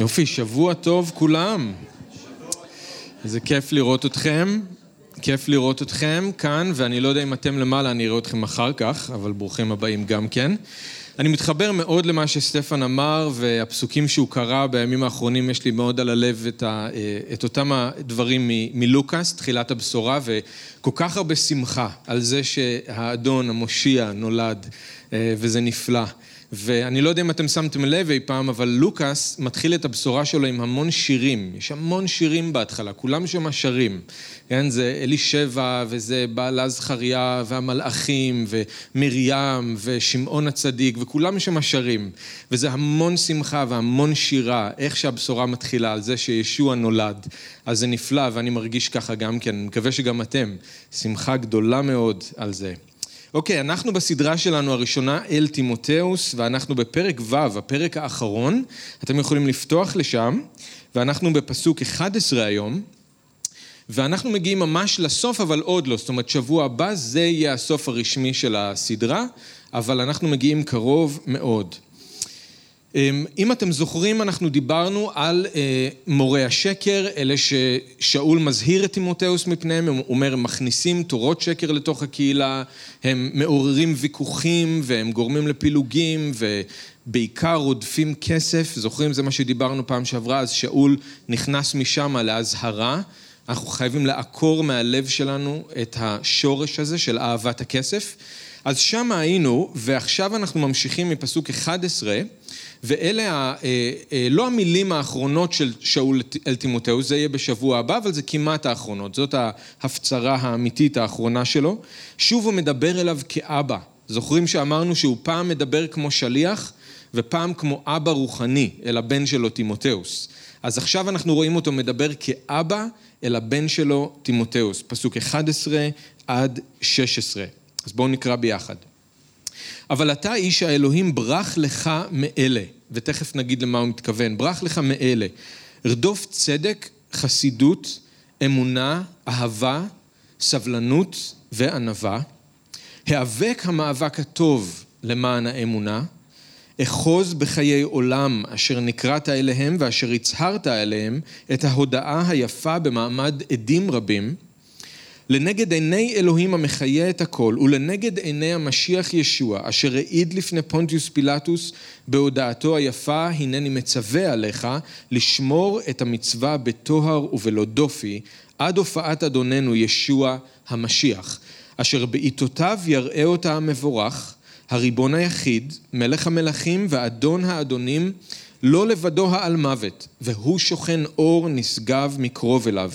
יופי, שבוע טוב כולם. איזה כיף לראות אתכם. כיף לראות אתכם כאן, ואני לא יודע אם אתם למעלה, אני אראה אתכם אחר כך, אבל ברוכים הבאים גם כן. אני מתחבר מאוד למה שסטפן אמר, והפסוקים שהוא קרא בימים האחרונים, יש לי מאוד על הלב את, ה, את אותם הדברים מלוקאס, תחילת הבשורה, וכל כך הרבה שמחה על זה שהאדון, המושיע, נולד, וזה נפלא. ואני לא יודע אם אתם שמתם לב אי פעם, אבל לוקאס מתחיל את הבשורה שלו עם המון שירים. יש המון שירים בהתחלה, כולם שם שרים. כן, זה אלישבע, וזה בעלה זכריה, והמלאכים, ומרים, ושמעון הצדיק, וכולם שם שרים. וזה המון שמחה והמון שירה, איך שהבשורה מתחילה, על זה שישוע נולד. אז זה נפלא, ואני מרגיש ככה גם כן, אני מקווה שגם אתם. שמחה גדולה מאוד על זה. אוקיי, אנחנו בסדרה שלנו הראשונה אל תימותאוס, ואנחנו בפרק ו', הפרק האחרון. אתם יכולים לפתוח לשם, ואנחנו בפסוק 11 היום, ואנחנו מגיעים ממש לסוף, אבל עוד לא. זאת אומרת, שבוע הבא זה יהיה הסוף הרשמי של הסדרה, אבל אנחנו מגיעים קרוב מאוד. אמ, אם אתם זוכרים, אנחנו דיברנו על אה, מורי השקר, אלה ששאול מזהיר את תימותאוס מפניהם, הוא אומר, הם מכניסים תורות שקר לתוך הקהילה, הם מעוררים ויכוחים והם גורמים לפילוגים ובעיקר רודפים כסף, זוכרים? זה מה שדיברנו פעם שעברה, אז שאול נכנס משם לאזהרה. אנחנו חייבים לעקור מהלב שלנו את השורש הזה של אהבת הכסף. אז שם היינו, ועכשיו אנחנו ממשיכים מפסוק 11. ואלה ה, אה, אה, לא המילים האחרונות של שאול אל תימותאוס, זה יהיה בשבוע הבא, אבל זה כמעט האחרונות, זאת ההפצרה האמיתית האחרונה שלו. שוב הוא מדבר אליו כאבא. זוכרים שאמרנו שהוא פעם מדבר כמו שליח, ופעם כמו אבא רוחני אל הבן שלו תימותאוס. אז עכשיו אנחנו רואים אותו מדבר כאבא אל הבן שלו תימותאוס, פסוק 11 עד 16. אז בואו נקרא ביחד. אבל אתה איש האלוהים ברח לך מאלה, ותכף נגיד למה הוא מתכוון, ברח לך מאלה. רדוף צדק, חסידות, אמונה, אהבה, סבלנות וענווה. היאבק המאבק הטוב למען האמונה. אחוז בחיי עולם אשר נקראת אליהם ואשר הצהרת אליהם את ההודאה היפה במעמד עדים רבים. לנגד עיני אלוהים המחיה את הכל, ולנגד עיני המשיח ישוע, אשר העיד לפני פונטיוס פילטוס בהודעתו היפה, הנני מצווה עליך לשמור את המצווה בטוהר ובלא דופי, עד הופעת אדוננו ישוע המשיח, אשר בעיתותיו יראה אותה המבורך, הריבון היחיד, מלך המלכים ואדון האדונים, לא לבדו העל מוות, והוא שוכן אור נשגב מקרוב אליו.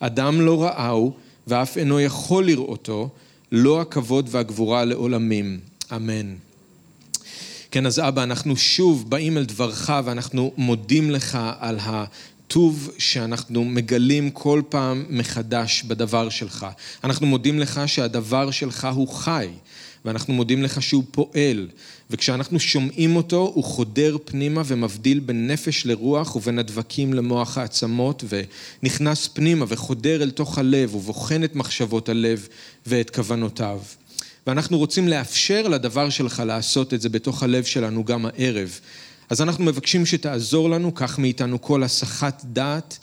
אדם לא ראהו, ואף אינו יכול לראותו, לא הכבוד והגבורה לעולמים. אמן. כן, אז אבא, אנחנו שוב באים אל דברך ואנחנו מודים לך על הטוב שאנחנו מגלים כל פעם מחדש בדבר שלך. אנחנו מודים לך שהדבר שלך הוא חי. ואנחנו מודים לך שהוא פועל, וכשאנחנו שומעים אותו הוא חודר פנימה ומבדיל בין נפש לרוח ובין הדבקים למוח העצמות ונכנס פנימה וחודר אל תוך הלב ובוחן את מחשבות הלב ואת כוונותיו. ואנחנו רוצים לאפשר לדבר שלך לעשות את זה בתוך הלב שלנו גם הערב. אז אנחנו מבקשים שתעזור לנו, קח מאיתנו כל הסחת דעת,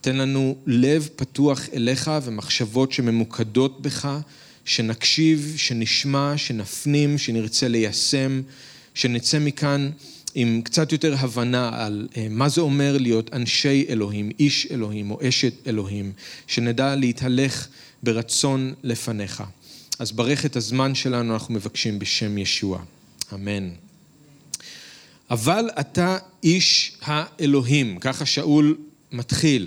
תן לנו לב פתוח אליך ומחשבות שממוקדות בך. שנקשיב, שנשמע, שנפנים, שנרצה ליישם, שנצא מכאן עם קצת יותר הבנה על אה, מה זה אומר להיות אנשי אלוהים, איש אלוהים או אשת אלוהים, שנדע להתהלך ברצון לפניך. אז ברך את הזמן שלנו, אנחנו מבקשים בשם ישוע. אמן. אבל אתה איש האלוהים, ככה שאול מתחיל.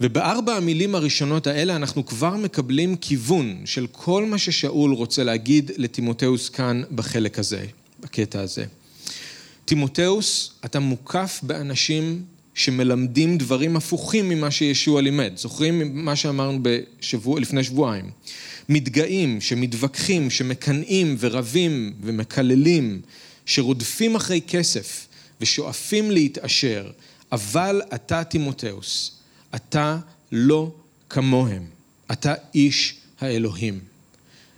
ובארבע המילים הראשונות האלה אנחנו כבר מקבלים כיוון של כל מה ששאול רוצה להגיד לתימותאוס כאן בחלק הזה, בקטע הזה. תימותאוס, אתה מוקף באנשים שמלמדים דברים הפוכים ממה שישוע לימד. זוכרים מה שאמרנו בשבוע, לפני שבועיים? מתגאים, שמתווכחים, שמקנאים ורבים ומקללים, שרודפים אחרי כסף ושואפים להתעשר, אבל אתה תימותאוס. אתה לא כמוהם, אתה איש האלוהים.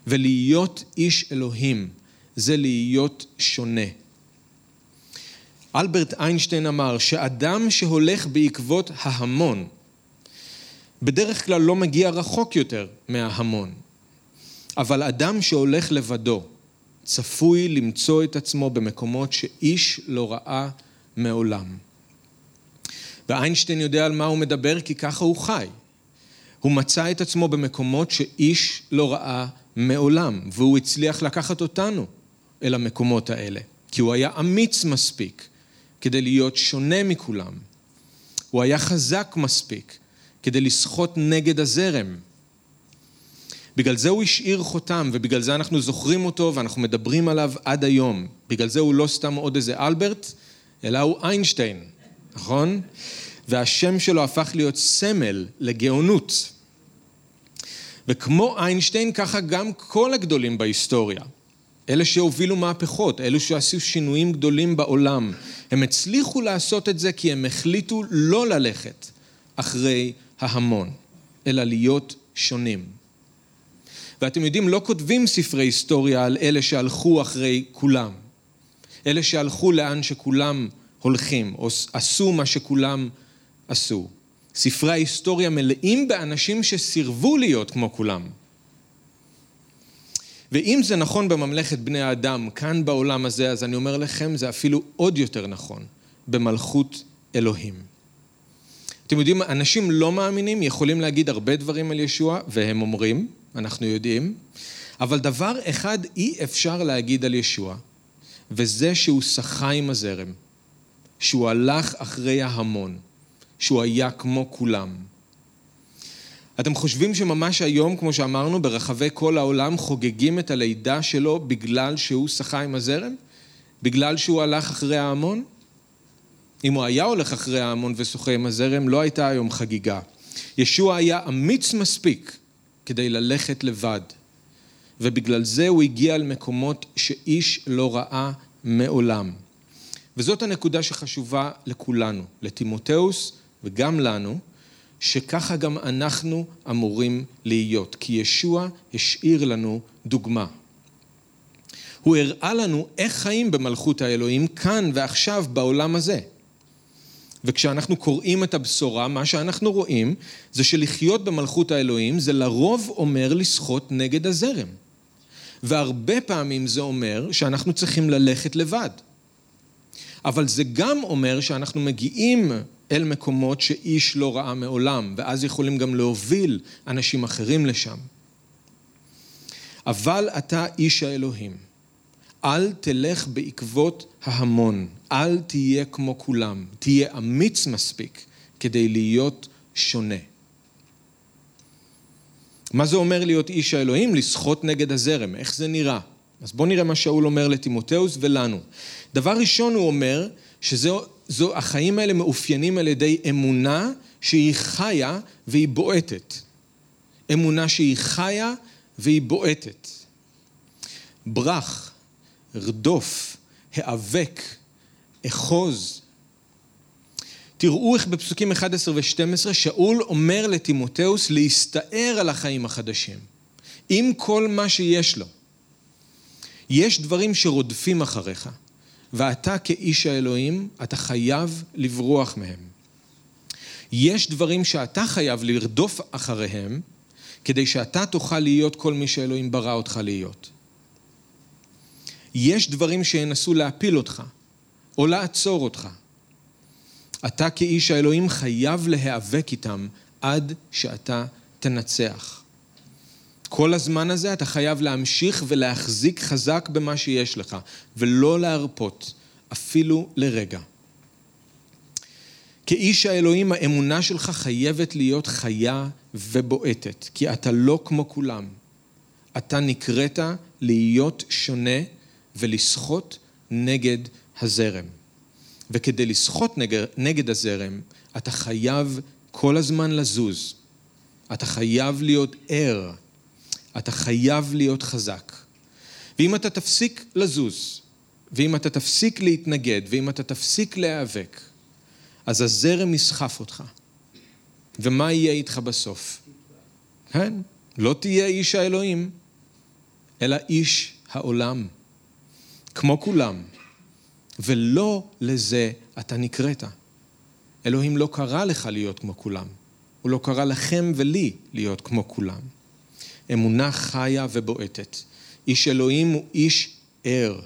ולהיות איש אלוהים זה להיות שונה. אלברט איינשטיין אמר שאדם שהולך בעקבות ההמון, בדרך כלל לא מגיע רחוק יותר מההמון. אבל אדם שהולך לבדו, צפוי למצוא את עצמו במקומות שאיש לא ראה מעולם. ואיינשטיין יודע על מה הוא מדבר כי ככה הוא חי. הוא מצא את עצמו במקומות שאיש לא ראה מעולם, והוא הצליח לקחת אותנו אל המקומות האלה, כי הוא היה אמיץ מספיק כדי להיות שונה מכולם. הוא היה חזק מספיק כדי לשחות נגד הזרם. בגלל זה הוא השאיר חותם, ובגלל זה אנחנו זוכרים אותו ואנחנו מדברים עליו עד היום. בגלל זה הוא לא סתם עוד איזה אלברט, אלא הוא איינשטיין, נכון? והשם שלו הפך להיות סמל לגאונות. וכמו איינשטיין, ככה גם כל הגדולים בהיסטוריה. אלה שהובילו מהפכות, אלו שעשו שינויים גדולים בעולם, הם הצליחו לעשות את זה כי הם החליטו לא ללכת אחרי ההמון, אלא להיות שונים. ואתם יודעים, לא כותבים ספרי היסטוריה על אלה שהלכו אחרי כולם. אלה שהלכו לאן שכולם הולכים, או עשו מה שכולם עשו. ספרי ההיסטוריה מלאים באנשים שסירבו להיות כמו כולם. ואם זה נכון בממלכת בני האדם, כאן בעולם הזה, אז אני אומר לכם, זה אפילו עוד יותר נכון במלכות אלוהים. אתם יודעים, אנשים לא מאמינים יכולים להגיד הרבה דברים על ישוע, והם אומרים, אנחנו יודעים, אבל דבר אחד אי אפשר להגיד על ישוע, וזה שהוא שחה עם הזרם, שהוא הלך אחרי ההמון, שהוא היה כמו כולם. אתם חושבים שממש היום, כמו שאמרנו, ברחבי כל העולם חוגגים את הלידה שלו בגלל שהוא שחה עם הזרם? בגלל שהוא הלך אחרי ההמון? אם הוא היה הולך אחרי ההמון ושוחה עם הזרם, לא הייתה היום חגיגה. ישוע היה אמיץ מספיק כדי ללכת לבד, ובגלל זה הוא הגיע למקומות שאיש לא ראה מעולם. וזאת הנקודה שחשובה לכולנו, לטימותאוס וגם לנו, שככה גם אנחנו אמורים להיות, כי ישוע השאיר לנו דוגמה. הוא הראה לנו איך חיים במלכות האלוהים כאן ועכשיו בעולם הזה. וכשאנחנו קוראים את הבשורה, מה שאנחנו רואים זה שלחיות במלכות האלוהים זה לרוב אומר לשחות נגד הזרם. והרבה פעמים זה אומר שאנחנו צריכים ללכת לבד. אבל זה גם אומר שאנחנו מגיעים אל מקומות שאיש לא ראה מעולם, ואז יכולים גם להוביל אנשים אחרים לשם. אבל אתה איש האלוהים. אל תלך בעקבות ההמון, אל תהיה כמו כולם, תהיה אמיץ מספיק כדי להיות שונה. מה זה אומר להיות איש האלוהים? לשחות נגד הזרם, איך זה נראה? אז בואו נראה מה שאול אומר לטימותאוס ולנו. דבר ראשון הוא אומר שהחיים האלה מאופיינים על ידי אמונה שהיא חיה והיא בועטת. אמונה שהיא חיה והיא בועטת. ברח, רדוף, היאבק, אחוז. תראו איך בפסוקים 11 ו-12 שאול אומר לטימותאוס להסתער על החיים החדשים, עם כל מה שיש לו. יש דברים שרודפים אחריך, ואתה כאיש האלוהים, אתה חייב לברוח מהם. יש דברים שאתה חייב לרדוף אחריהם, כדי שאתה תוכל להיות כל מי שאלוהים ברא אותך להיות. יש דברים שינסו להפיל אותך, או לעצור אותך. אתה כאיש האלוהים חייב להיאבק איתם עד שאתה תנצח. כל הזמן הזה אתה חייב להמשיך ולהחזיק חזק במה שיש לך, ולא להרפות, אפילו לרגע. כאיש האלוהים האמונה שלך חייבת להיות חיה ובועטת, כי אתה לא כמו כולם. אתה נקראת להיות שונה ולשחות נגד הזרם. וכדי לשחות נגד, נגד הזרם, אתה חייב כל הזמן לזוז. אתה חייב להיות ער. אתה חייב להיות חזק. ואם אתה תפסיק לזוז, ואם אתה תפסיק להתנגד, ואם אתה תפסיק להיאבק, אז הזרם יסחף אותך. ומה יהיה איתך בסוף? כן, לא תהיה איש האלוהים, אלא איש העולם. כמו כולם, ולא לזה אתה נקראת. אלוהים לא קרא לך להיות כמו כולם. הוא לא קרא לכם ולי להיות כמו כולם. אמונה חיה ובועטת. איש אלוהים הוא איש ער.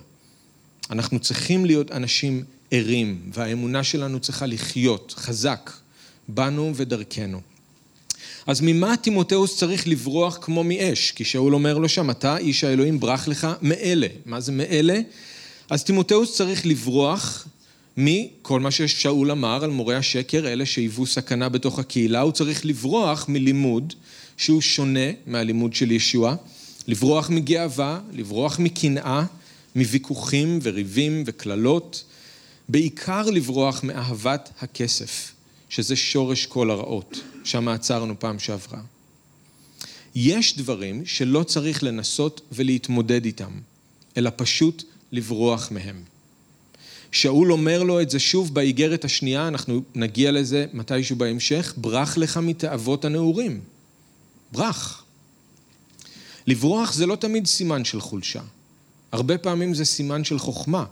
אנחנו צריכים להיות אנשים ערים, והאמונה שלנו צריכה לחיות חזק בנו ודרכנו. אז ממה תימותאוס צריך לברוח כמו מאש? כי שאול אומר לו שם, אתה איש האלוהים ברח לך מאלה. מה זה מאלה? אז תימותאוס צריך לברוח מכל מה ששאול אמר על מורי השקר, אלה שהיוו סכנה בתוך הקהילה, הוא צריך לברוח מלימוד שהוא שונה מהלימוד של ישוע, לברוח מגאווה, לברוח מקנאה, מוויכוחים וריבים וקללות, בעיקר לברוח מאהבת הכסף, שזה שורש כל הרעות, שם עצרנו פעם שעברה. יש דברים שלא צריך לנסות ולהתמודד איתם, אלא פשוט לברוח מהם. שאול אומר לו את זה שוב באיגרת השנייה, אנחנו נגיע לזה מתישהו בהמשך, ברח לך מתאוות הנעורים. ברח. לברוח זה לא תמיד סימן של חולשה. הרבה פעמים זה סימן של חוכמה.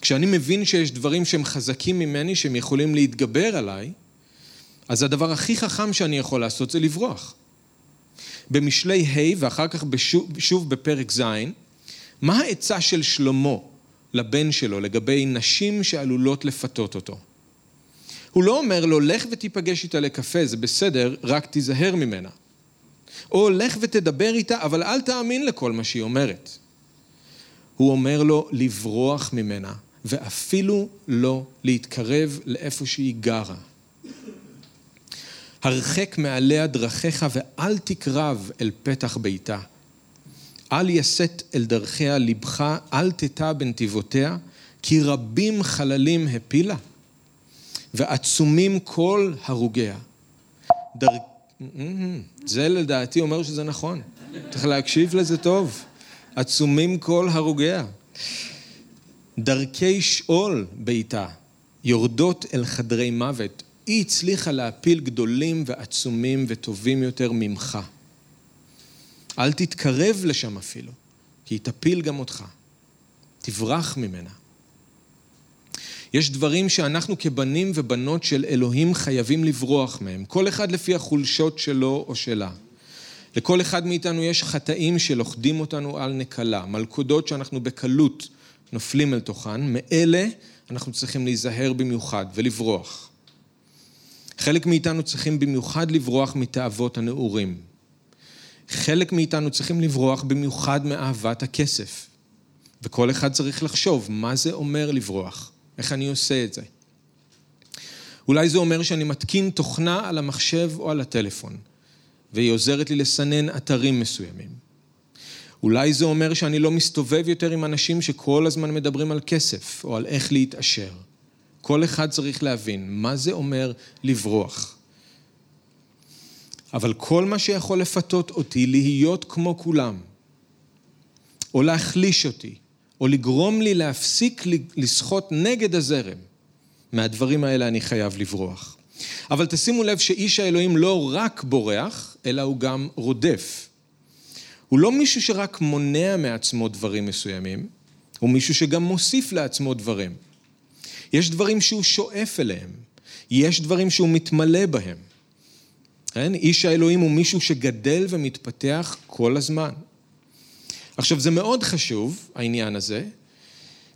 כשאני מבין שיש דברים שהם חזקים ממני, שהם יכולים להתגבר עליי, אז הדבר הכי חכם שאני יכול לעשות זה לברוח. במשלי ה' ואחר כך בשוב, שוב בפרק ז', מה העצה של שלמה לבן שלו לגבי נשים שעלולות לפתות אותו? הוא לא אומר לו, לך ותיפגש איתה לקפה, זה בסדר, רק תיזהר ממנה. או לך ותדבר איתה, אבל אל תאמין לכל מה שהיא אומרת. הוא אומר לו לברוח ממנה, ואפילו לא להתקרב לאיפה שהיא גרה. הרחק מעליה דרכיך ואל תקרב אל פתח ביתה. אל יסט אל דרכיה לבך, אל תטע בנתיבותיה, כי רבים חללים הפילה, ועצומים כל הרוגיה. דר... זה לדעתי אומר שזה נכון. צריך להקשיב לזה טוב. עצומים כל הרוגיה. דרכי שאול ביתה, יורדות אל חדרי מוות. היא הצליחה להפיל גדולים ועצומים וטובים יותר ממך. אל תתקרב לשם אפילו, כי היא תפיל גם אותך. תברח ממנה. יש דברים שאנחנו כבנים ובנות של אלוהים חייבים לברוח מהם, כל אחד לפי החולשות שלו או שלה. לכל אחד מאיתנו יש חטאים שלוכדים אותנו על נקלה, מלכודות שאנחנו בקלות נופלים אל תוכן, מאלה אנחנו צריכים להיזהר במיוחד ולברוח. חלק מאיתנו צריכים במיוחד לברוח מתאוות הנעורים. חלק מאיתנו צריכים לברוח במיוחד מאהבת הכסף. וכל אחד צריך לחשוב, מה זה אומר לברוח? איך אני עושה את זה? אולי זה אומר שאני מתקין תוכנה על המחשב או על הטלפון, והיא עוזרת לי לסנן אתרים מסוימים. אולי זה אומר שאני לא מסתובב יותר עם אנשים שכל הזמן מדברים על כסף או על איך להתעשר. כל אחד צריך להבין מה זה אומר לברוח. אבל כל מה שיכול לפתות אותי להיות כמו כולם, או להחליש אותי, או לגרום לי להפסיק לשחות נגד הזרם, מהדברים האלה אני חייב לברוח. אבל תשימו לב שאיש האלוהים לא רק בורח, אלא הוא גם רודף. הוא לא מישהו שרק מונע מעצמו דברים מסוימים, הוא מישהו שגם מוסיף לעצמו דברים. יש דברים שהוא שואף אליהם, יש דברים שהוא מתמלא בהם. כן? איש האלוהים הוא מישהו שגדל ומתפתח כל הזמן. עכשיו, זה מאוד חשוב, העניין הזה,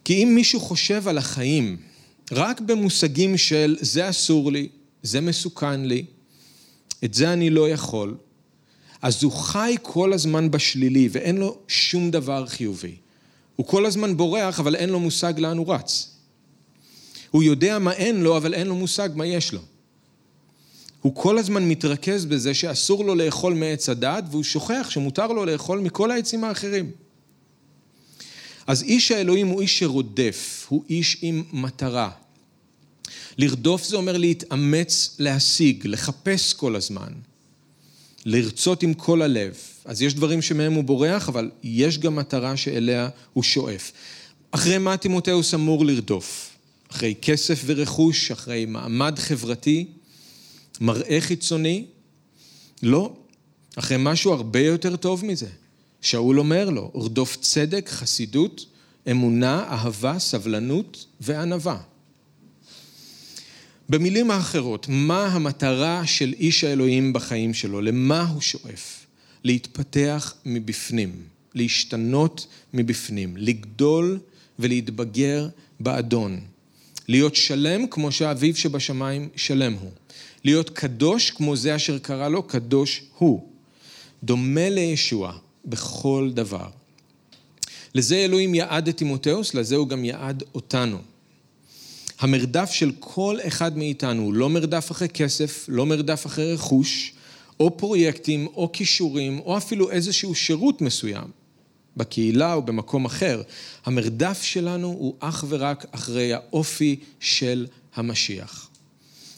כי אם מישהו חושב על החיים רק במושגים של זה אסור לי, זה מסוכן לי, את זה אני לא יכול, אז הוא חי כל הזמן בשלילי ואין לו שום דבר חיובי. הוא כל הזמן בורח, אבל אין לו מושג לאן הוא רץ. הוא יודע מה אין לו, אבל אין לו מושג מה יש לו. הוא כל הזמן מתרכז בזה שאסור לו לאכול מעץ הדעת, והוא שוכח שמותר לו לאכול מכל העצים האחרים. אז איש האלוהים הוא איש שרודף, הוא איש עם מטרה. לרדוף זה אומר להתאמץ להשיג, לחפש כל הזמן, לרצות עם כל הלב. אז יש דברים שמהם הוא בורח, אבל יש גם מטרה שאליה הוא שואף. אחרי מה תימותאוס אמור לרדוף? אחרי כסף ורכוש, אחרי מעמד חברתי, מראה חיצוני? לא. אחרי משהו הרבה יותר טוב מזה. שאול אומר לו, רדוף צדק, חסידות אמונה, אהבה, סבלנות וענווה. במילים האחרות, מה המטרה של איש האלוהים בחיים שלו? למה הוא שואף? להתפתח מבפנים, להשתנות מבפנים, לגדול ולהתבגר באדון. להיות שלם כמו שהאביב שבשמיים שלם הוא. להיות קדוש כמו זה אשר קרא לו קדוש הוא. דומה לישוע בכל דבר. לזה אלוהים יעד את תימותאוס, לזה הוא גם יעד אותנו. המרדף של כל אחד מאיתנו הוא לא מרדף אחרי כסף, לא מרדף אחרי רכוש, או פרויקטים, או כישורים, או אפילו איזשהו שירות מסוים, בקהילה או במקום אחר. המרדף שלנו הוא אך ורק אחרי האופי של המשיח.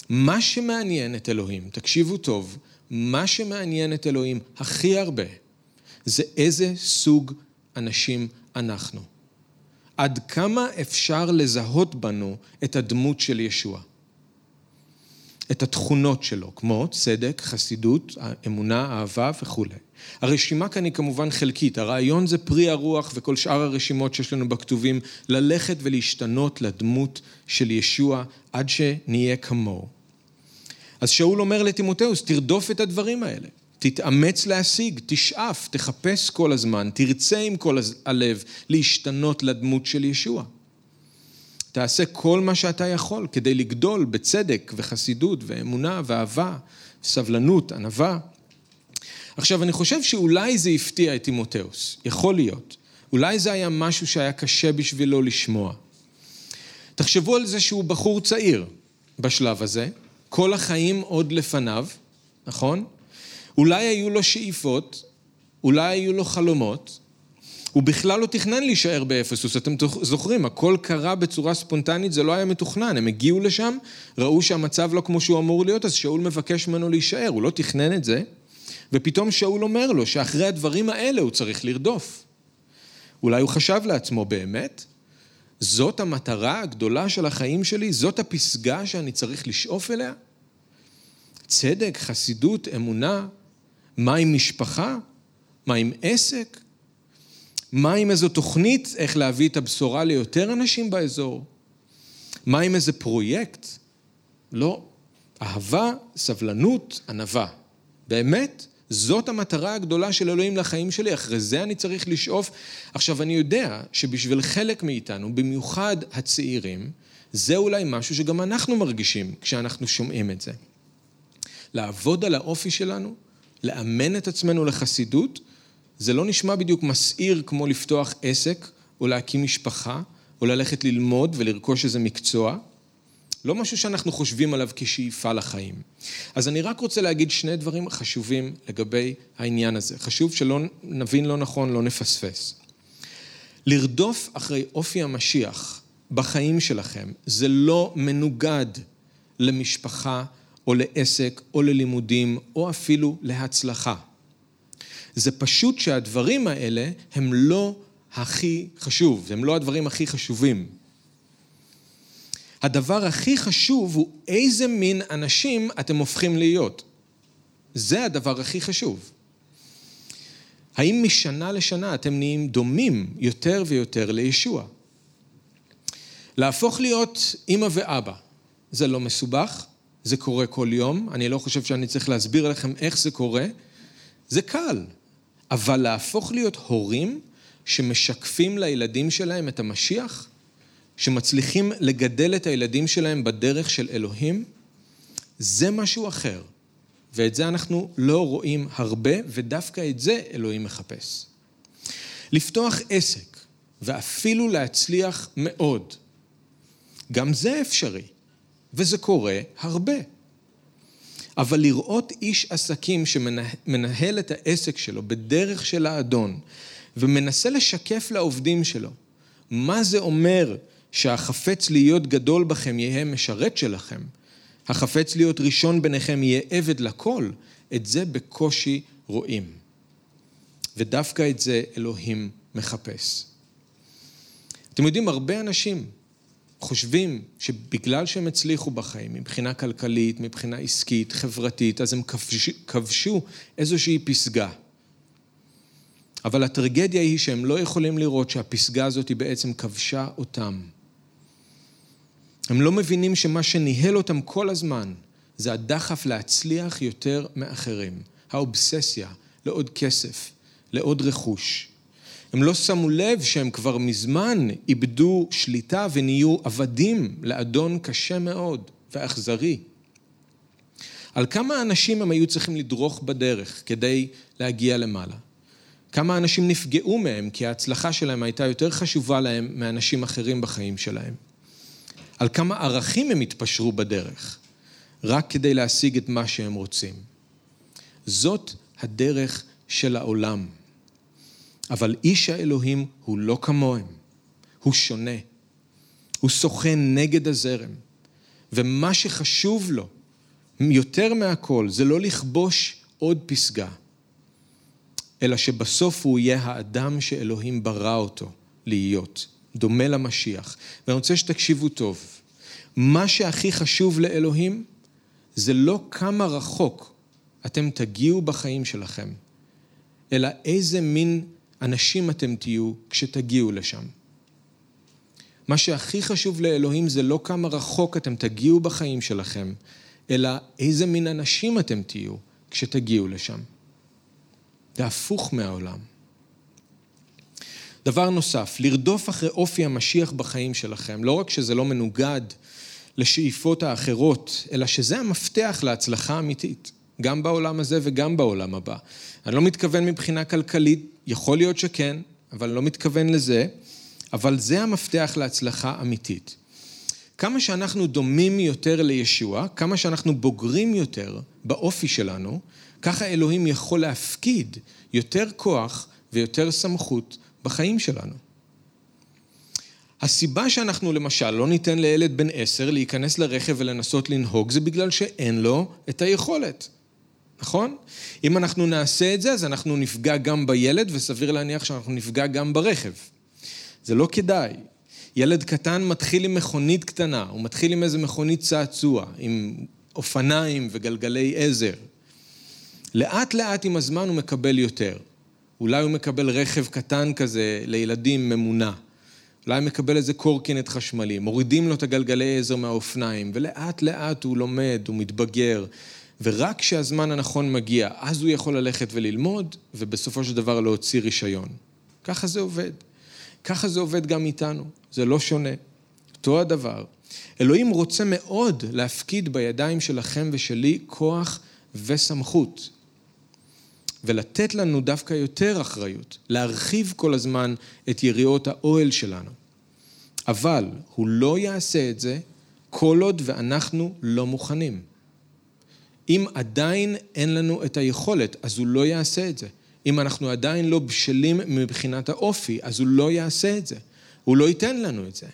מה שמעניין את אלוהים, תקשיבו טוב, מה שמעניין את אלוהים הכי הרבה, זה איזה סוג אנשים אנחנו. עד כמה אפשר לזהות בנו את הדמות של ישוע. את התכונות שלו, כמו צדק, חסידות, אמונה, אהבה וכולי. הרשימה כאן היא כמובן חלקית, הרעיון זה פרי הרוח וכל שאר הרשימות שיש לנו בכתובים, ללכת ולהשתנות לדמות של ישוע עד שנהיה כמוהו. אז שאול אומר לטימותאוס, תרדוף את הדברים האלה. תתאמץ להשיג, תשאף, תחפש כל הזמן, תרצה עם כל הלב להשתנות לדמות של ישוע. תעשה כל מה שאתה יכול כדי לגדול בצדק וחסידות ואמונה ואהבה, סבלנות, ענווה. עכשיו, אני חושב שאולי זה הפתיע את תימותאוס, יכול להיות. אולי זה היה משהו שהיה קשה בשבילו לשמוע. תחשבו על זה שהוא בחור צעיר בשלב הזה, כל החיים עוד לפניו, נכון? אולי היו לו שאיפות, אולי היו לו חלומות, הוא בכלל לא תכנן להישאר באפסוס, אתם זוכרים, הכל קרה בצורה ספונטנית, זה לא היה מתוכנן, הם הגיעו לשם, ראו שהמצב לא כמו שהוא אמור להיות, אז שאול מבקש ממנו להישאר, הוא לא תכנן את זה, ופתאום שאול אומר לו שאחרי הדברים האלה הוא צריך לרדוף. אולי הוא חשב לעצמו באמת, זאת המטרה הגדולה של החיים שלי? זאת הפסגה שאני צריך לשאוף אליה? צדק, חסידות, אמונה, מה עם משפחה? מה עם עסק? מה עם איזו תוכנית איך להביא את הבשורה ליותר אנשים באזור? מה עם איזה פרויקט? לא. אהבה, סבלנות, ענווה. באמת, זאת המטרה הגדולה של אלוהים לחיים שלי, אחרי זה אני צריך לשאוף. עכשיו, אני יודע שבשביל חלק מאיתנו, במיוחד הצעירים, זה אולי משהו שגם אנחנו מרגישים כשאנחנו שומעים את זה. לעבוד על האופי שלנו, לאמן את עצמנו לחסידות, זה לא נשמע בדיוק מסעיר כמו לפתוח עסק, או להקים משפחה, או ללכת ללמוד ולרכוש איזה מקצוע. לא משהו שאנחנו חושבים עליו כשאיפה לחיים. אז אני רק רוצה להגיד שני דברים חשובים לגבי העניין הזה. חשוב שלא נבין לא נכון, לא נפספס. לרדוף אחרי אופי המשיח בחיים שלכם, זה לא מנוגד למשפחה או לעסק או ללימודים או אפילו להצלחה. זה פשוט שהדברים האלה הם לא הכי חשוב, הם לא הדברים הכי חשובים. הדבר הכי חשוב הוא איזה מין אנשים אתם הופכים להיות. זה הדבר הכי חשוב. האם משנה לשנה אתם נהיים דומים יותר ויותר לישוע? להפוך להיות אימא ואבא, זה לא מסובך, זה קורה כל יום, אני לא חושב שאני צריך להסביר לכם איך זה קורה, זה קל. אבל להפוך להיות הורים שמשקפים לילדים שלהם את המשיח, שמצליחים לגדל את הילדים שלהם בדרך של אלוהים, זה משהו אחר. ואת זה אנחנו לא רואים הרבה, ודווקא את זה אלוהים מחפש. לפתוח עסק, ואפילו להצליח מאוד, גם זה אפשרי, וזה קורה הרבה. אבל לראות איש עסקים שמנהל את העסק שלו בדרך של האדון, ומנסה לשקף לעובדים שלו מה זה אומר שהחפץ להיות גדול בכם יהיה משרת שלכם, החפץ להיות ראשון ביניכם יהיה עבד לכל, את זה בקושי רואים. ודווקא את זה אלוהים מחפש. אתם יודעים, הרבה אנשים חושבים שבגלל שהם הצליחו בחיים, מבחינה כלכלית, מבחינה עסקית, חברתית, אז הם כבשו, כבשו איזושהי פסגה. אבל הטרגדיה היא שהם לא יכולים לראות שהפסגה הזאת היא בעצם כבשה אותם. הם לא מבינים שמה שניהל אותם כל הזמן זה הדחף להצליח יותר מאחרים, האובססיה לעוד כסף, לעוד רכוש. הם לא שמו לב שהם כבר מזמן איבדו שליטה ונהיו עבדים לאדון קשה מאוד ואכזרי. על כמה אנשים הם היו צריכים לדרוך בדרך כדי להגיע למעלה? כמה אנשים נפגעו מהם כי ההצלחה שלהם הייתה יותר חשובה להם מאנשים אחרים בחיים שלהם? על כמה ערכים הם התפשרו בדרך, רק כדי להשיג את מה שהם רוצים. זאת הדרך של העולם. אבל איש האלוהים הוא לא כמוהם, הוא שונה. הוא סוכן נגד הזרם. ומה שחשוב לו, יותר מהכל, זה לא לכבוש עוד פסגה, אלא שבסוף הוא יהיה האדם שאלוהים ברא אותו להיות, דומה למשיח. ואני רוצה שתקשיבו טוב. מה שהכי חשוב לאלוהים זה לא כמה רחוק אתם תגיעו בחיים שלכם, אלא איזה מין אנשים אתם תהיו כשתגיעו לשם. מה שהכי חשוב לאלוהים זה לא כמה רחוק אתם תגיעו בחיים שלכם, אלא איזה מין אנשים אתם תהיו כשתגיעו לשם. זה הפוך מהעולם. דבר נוסף, לרדוף אחרי אופי המשיח בחיים שלכם, לא רק שזה לא מנוגד לשאיפות האחרות, אלא שזה המפתח להצלחה אמיתית, גם בעולם הזה וגם בעולם הבא. אני לא מתכוון מבחינה כלכלית, יכול להיות שכן, אבל אני לא מתכוון לזה, אבל זה המפתח להצלחה אמיתית. כמה שאנחנו דומים יותר לישוע, כמה שאנחנו בוגרים יותר באופי שלנו, ככה אלוהים יכול להפקיד יותר כוח ויותר סמכות בחיים שלנו. הסיבה שאנחנו למשל לא ניתן לילד בן עשר להיכנס לרכב ולנסות לנהוג זה בגלל שאין לו את היכולת, נכון? אם אנחנו נעשה את זה אז אנחנו נפגע גם בילד וסביר להניח שאנחנו נפגע גם ברכב. זה לא כדאי. ילד קטן מתחיל עם מכונית קטנה, הוא מתחיל עם איזה מכונית צעצוע, עם אופניים וגלגלי עזר. לאט לאט עם הזמן הוא מקבל יותר. אולי הוא מקבל רכב קטן כזה לילדים ממונע. אולי הוא מקבל איזה קורקינט חשמלי, מורידים לו את הגלגלי עזר מהאופניים, ולאט לאט הוא לומד, הוא מתבגר, ורק כשהזמן הנכון מגיע, אז הוא יכול ללכת וללמוד, ובסופו של דבר להוציא רישיון. ככה זה עובד. ככה זה עובד גם איתנו, זה לא שונה. אותו הדבר. אלוהים רוצה מאוד להפקיד בידיים שלכם ושלי כוח וסמכות. ולתת לנו דווקא יותר אחריות, להרחיב כל הזמן את יריעות האוהל שלנו. אבל הוא לא יעשה את זה כל עוד ואנחנו לא מוכנים. אם עדיין אין לנו את היכולת, אז הוא לא יעשה את זה. אם אנחנו עדיין לא בשלים מבחינת האופי, אז הוא לא יעשה את זה. הוא לא ייתן לנו את זה.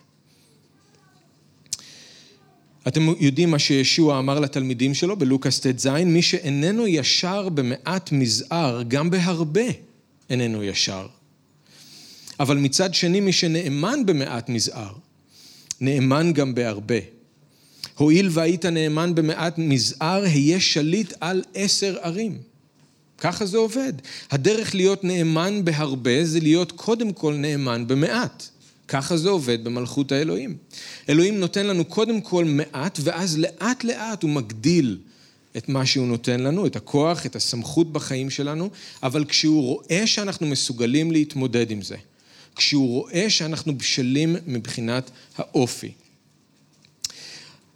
אתם יודעים מה שישוע אמר לתלמידים שלו בלוקאס ט"ז, מי שאיננו ישר במעט מזער, גם בהרבה איננו ישר. אבל מצד שני, מי שנאמן במעט מזער, נאמן גם בהרבה. הואיל והיית נאמן במעט מזער, היה שליט על עשר ערים. ככה זה עובד. הדרך להיות נאמן בהרבה זה להיות קודם כל נאמן במעט. ככה זה עובד במלכות האלוהים. אלוהים נותן לנו קודם כל מעט, ואז לאט לאט הוא מגדיל את מה שהוא נותן לנו, את הכוח, את הסמכות בחיים שלנו, אבל כשהוא רואה שאנחנו מסוגלים להתמודד עם זה, כשהוא רואה שאנחנו בשלים מבחינת האופי.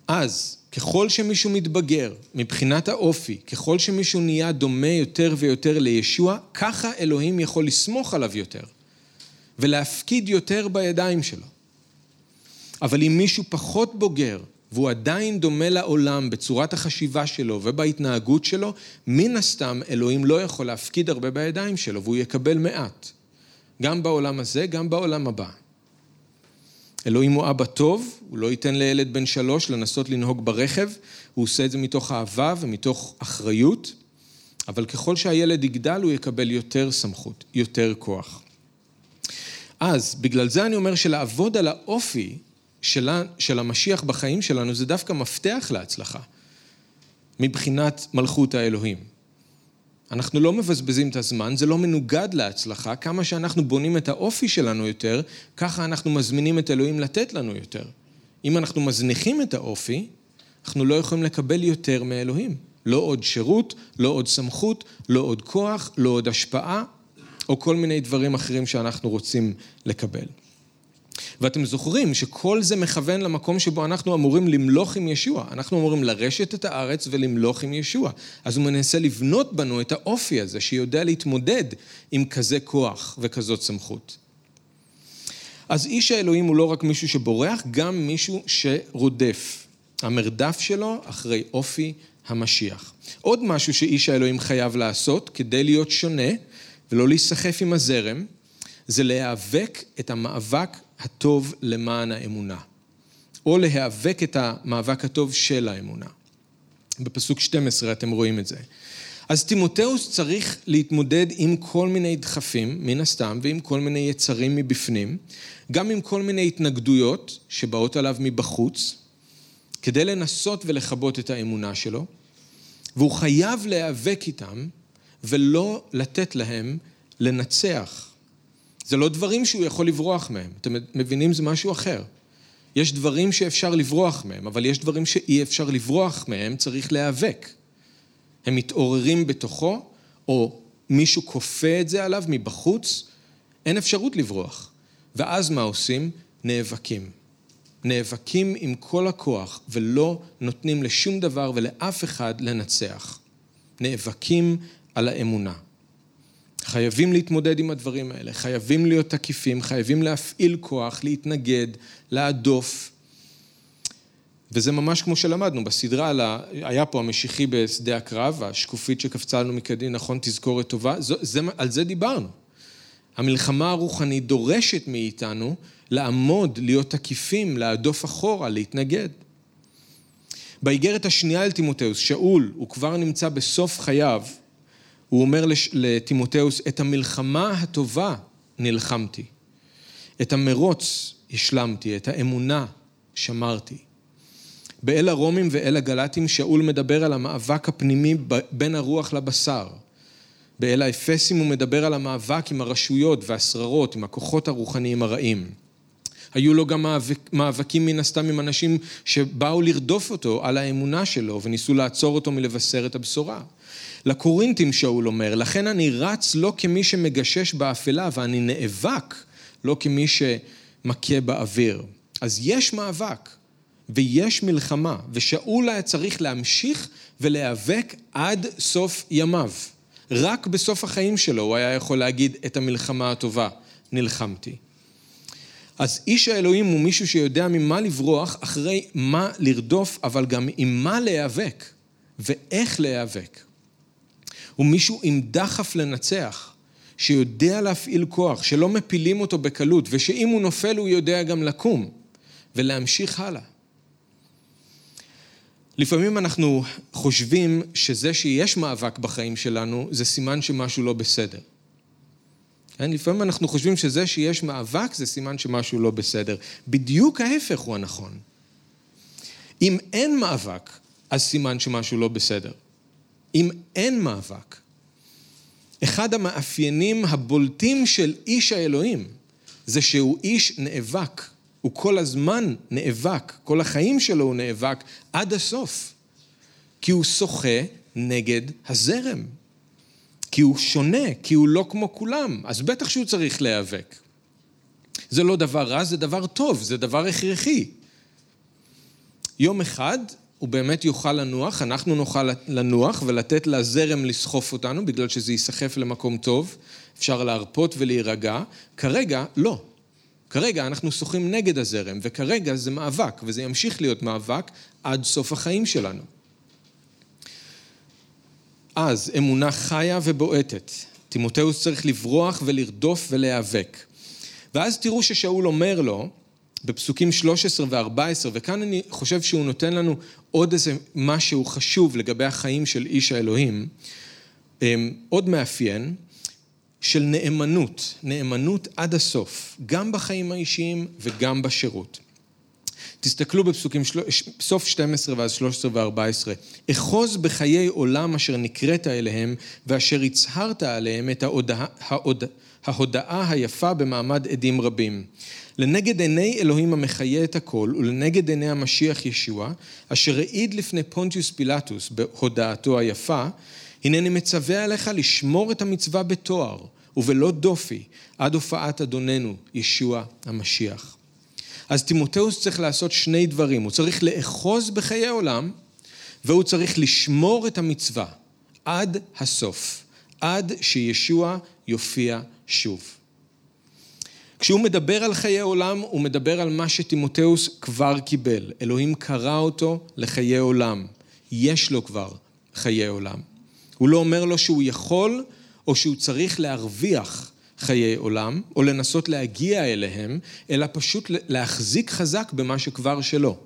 אז ככל שמישהו מתבגר מבחינת האופי, ככל שמישהו נהיה דומה יותר ויותר לישוע, ככה אלוהים יכול לסמוך עליו יותר. ולהפקיד יותר בידיים שלו. אבל אם מישהו פחות בוגר, והוא עדיין דומה לעולם בצורת החשיבה שלו ובהתנהגות שלו, מן הסתם אלוהים לא יכול להפקיד הרבה בידיים שלו, והוא יקבל מעט. גם בעולם הזה, גם בעולם הבא. אלוהים הוא אבא טוב, הוא לא ייתן לילד בן שלוש לנסות לנהוג ברכב, הוא עושה את זה מתוך אהבה ומתוך אחריות, אבל ככל שהילד יגדל הוא יקבל יותר סמכות, יותר כוח. אז בגלל זה אני אומר שלעבוד על האופי של, של המשיח בחיים שלנו זה דווקא מפתח להצלחה מבחינת מלכות האלוהים. אנחנו לא מבזבזים את הזמן, זה לא מנוגד להצלחה. כמה שאנחנו בונים את האופי שלנו יותר, ככה אנחנו מזמינים את אלוהים לתת לנו יותר. אם אנחנו מזניחים את האופי, אנחנו לא יכולים לקבל יותר מאלוהים. לא עוד שירות, לא עוד סמכות, לא עוד כוח, לא עוד השפעה, או כל מיני דברים אחרים שאנחנו רוצים לקבל. ואתם זוכרים שכל זה מכוון למקום שבו אנחנו אמורים למלוך עם ישוע. אנחנו אמורים לרשת את הארץ ולמלוך עם ישוע. אז הוא מנסה לבנות בנו את האופי הזה, שיודע להתמודד עם כזה כוח וכזאת סמכות. אז איש האלוהים הוא לא רק מישהו שבורח, גם מישהו שרודף. המרדף שלו אחרי אופי המשיח. עוד משהו שאיש האלוהים חייב לעשות כדי להיות שונה ולא להיסחף עם הזרם, זה להיאבק את המאבק הטוב למען האמונה, או להיאבק את המאבק הטוב של האמונה. בפסוק 12 אתם רואים את זה. אז תימותאוס צריך להתמודד עם כל מיני דחפים, מן הסתם, ועם כל מיני יצרים מבפנים, גם עם כל מיני התנגדויות שבאות עליו מבחוץ, כדי לנסות ולכבות את האמונה שלו, והוא חייב להיאבק איתם ולא לתת להם לנצח. זה לא דברים שהוא יכול לברוח מהם. אתם מבינים? זה משהו אחר. יש דברים שאפשר לברוח מהם, אבל יש דברים שאי אפשר לברוח מהם, צריך להיאבק. הם מתעוררים בתוכו, או מישהו כופה את זה עליו מבחוץ, אין אפשרות לברוח. ואז מה עושים? נאבקים. נאבקים עם כל הכוח ולא נותנים לשום דבר ולאף אחד לנצח. נאבקים על האמונה. חייבים להתמודד עם הדברים האלה, חייבים להיות תקיפים, חייבים להפעיל כוח, להתנגד, להדוף. וזה ממש כמו שלמדנו בסדרה, היה פה המשיחי בשדה הקרב, השקופית שקפצה לנו מקדימה, נכון, תזכורת טובה, זה, זה, על זה דיברנו. המלחמה הרוחנית דורשת מאיתנו לעמוד, להיות תקיפים, להדוף אחורה, להתנגד. באיגרת השנייה אל תימותאוס, שאול, הוא כבר נמצא בסוף חייו, הוא אומר לתימותאוס, את המלחמה הטובה נלחמתי, את המרוץ השלמתי, את האמונה שמרתי. באל הרומים ואל הגלטים שאול מדבר על המאבק הפנימי בין הרוח לבשר. באל האפסים הוא מדבר על המאבק עם הרשויות והשררות, עם הכוחות הרוחניים הרעים. היו לו גם מאבק, מאבקים מן הסתם עם אנשים שבאו לרדוף אותו על האמונה שלו וניסו לעצור אותו מלבשר את הבשורה. לקורינטים שאול אומר, לכן אני רץ לא כמי שמגשש באפלה, ואני נאבק לא כמי שמכה באוויר. אז יש מאבק ויש מלחמה, ושאול היה צריך להמשיך ולהיאבק עד סוף ימיו. רק בסוף החיים שלו הוא היה יכול להגיד את המלחמה הטובה, נלחמתי. אז איש האלוהים הוא מישהו שיודע ממה לברוח, אחרי מה לרדוף, אבל גם עם מה להיאבק ואיך להיאבק. הוא מישהו עם דחף לנצח, שיודע להפעיל כוח, שלא מפילים אותו בקלות, ושאם הוא נופל הוא יודע גם לקום ולהמשיך הלאה. לפעמים אנחנו חושבים שזה שיש מאבק בחיים שלנו, זה סימן שמשהו לא בסדר. כן? לפעמים אנחנו חושבים שזה שיש מאבק זה סימן שמשהו לא בסדר. בדיוק ההפך הוא הנכון. אם אין מאבק, אז סימן שמשהו לא בסדר. אם אין מאבק. אחד המאפיינים הבולטים של איש האלוהים זה שהוא איש נאבק. הוא כל הזמן נאבק, כל החיים שלו הוא נאבק עד הסוף. כי הוא שוחה נגד הזרם. כי הוא שונה, כי הוא לא כמו כולם, אז בטח שהוא צריך להיאבק. זה לא דבר רע, זה דבר טוב, זה דבר הכרחי. יום אחד הוא באמת יוכל לנוח, אנחנו נוכל לנוח ולתת לזרם לסחוף אותנו, בגלל שזה ייסחף למקום טוב, אפשר להרפות ולהירגע. כרגע, לא. כרגע אנחנו שוחים נגד הזרם, וכרגע זה מאבק, וזה ימשיך להיות מאבק עד סוף החיים שלנו. אז אמונה חיה ובועטת. תימותאוס צריך לברוח ולרדוף ולהיאבק. ואז תראו ששאול אומר לו, בפסוקים 13 ו-14, וכאן אני חושב שהוא נותן לנו עוד איזה משהו חשוב לגבי החיים של איש האלוהים, אמ, עוד מאפיין של נאמנות, נאמנות עד הסוף, גם בחיים האישיים וגם בשירות. תסתכלו בפסוקים. סוף 12 ואז 13 ו-14. אחוז בחיי עולם אשר נקראת אליהם, ואשר הצהרת עליהם את ההודעה, ההודעה היפה במעמד עדים רבים. לנגד עיני אלוהים המחיה את הכל, ולנגד עיני המשיח ישוע, אשר העיד לפני פונטיוס פילטוס בהודעתו היפה, הנני מצווה עליך לשמור את המצווה בתואר ובלא דופי, עד הופעת אדוננו, ישוע המשיח. אז תימותאוס צריך לעשות שני דברים, הוא צריך לאחוז בחיי עולם, והוא צריך לשמור את המצווה עד הסוף, עד שישוע יופיע שוב. כשהוא מדבר על חיי עולם, הוא מדבר על מה שתימותאוס כבר קיבל. אלוהים קרא אותו לחיי עולם. יש לו כבר חיי עולם. הוא לא אומר לו שהוא יכול או שהוא צריך להרוויח חיי עולם, או לנסות להגיע אליהם, אלא פשוט להחזיק חזק במה שכבר שלו.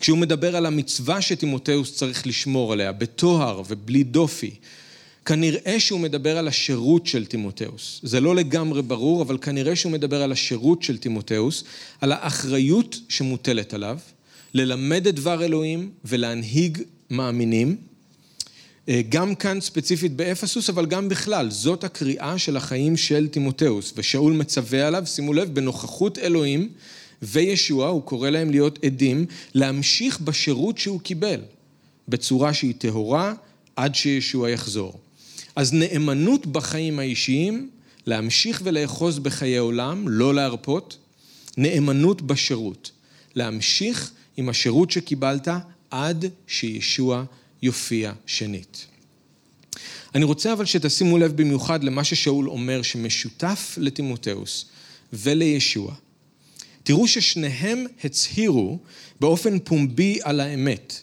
כשהוא מדבר על המצווה שתימותאוס צריך לשמור עליה, בטוהר ובלי דופי, כנראה שהוא מדבר על השירות של תימותאוס. זה לא לגמרי ברור, אבל כנראה שהוא מדבר על השירות של תימותאוס, על האחריות שמוטלת עליו, ללמד את דבר אלוהים ולהנהיג מאמינים. אה, גם כאן ספציפית באפסוס, אבל גם בכלל, זאת הקריאה של החיים של תימותאוס, ושאול מצווה עליו, שימו לב, בנוכחות אלוהים וישוע, הוא קורא להם להיות עדים, להמשיך בשירות שהוא קיבל, בצורה שהיא טהורה, עד שישוע יחזור. אז נאמנות בחיים האישיים, להמשיך ולאחוז בחיי עולם, לא להרפות, נאמנות בשירות, להמשיך עם השירות שקיבלת עד שישוע יופיע שנית. אני רוצה אבל שתשימו לב במיוחד למה ששאול אומר שמשותף לתימותאוס ולישוע. תראו ששניהם הצהירו באופן פומבי על האמת.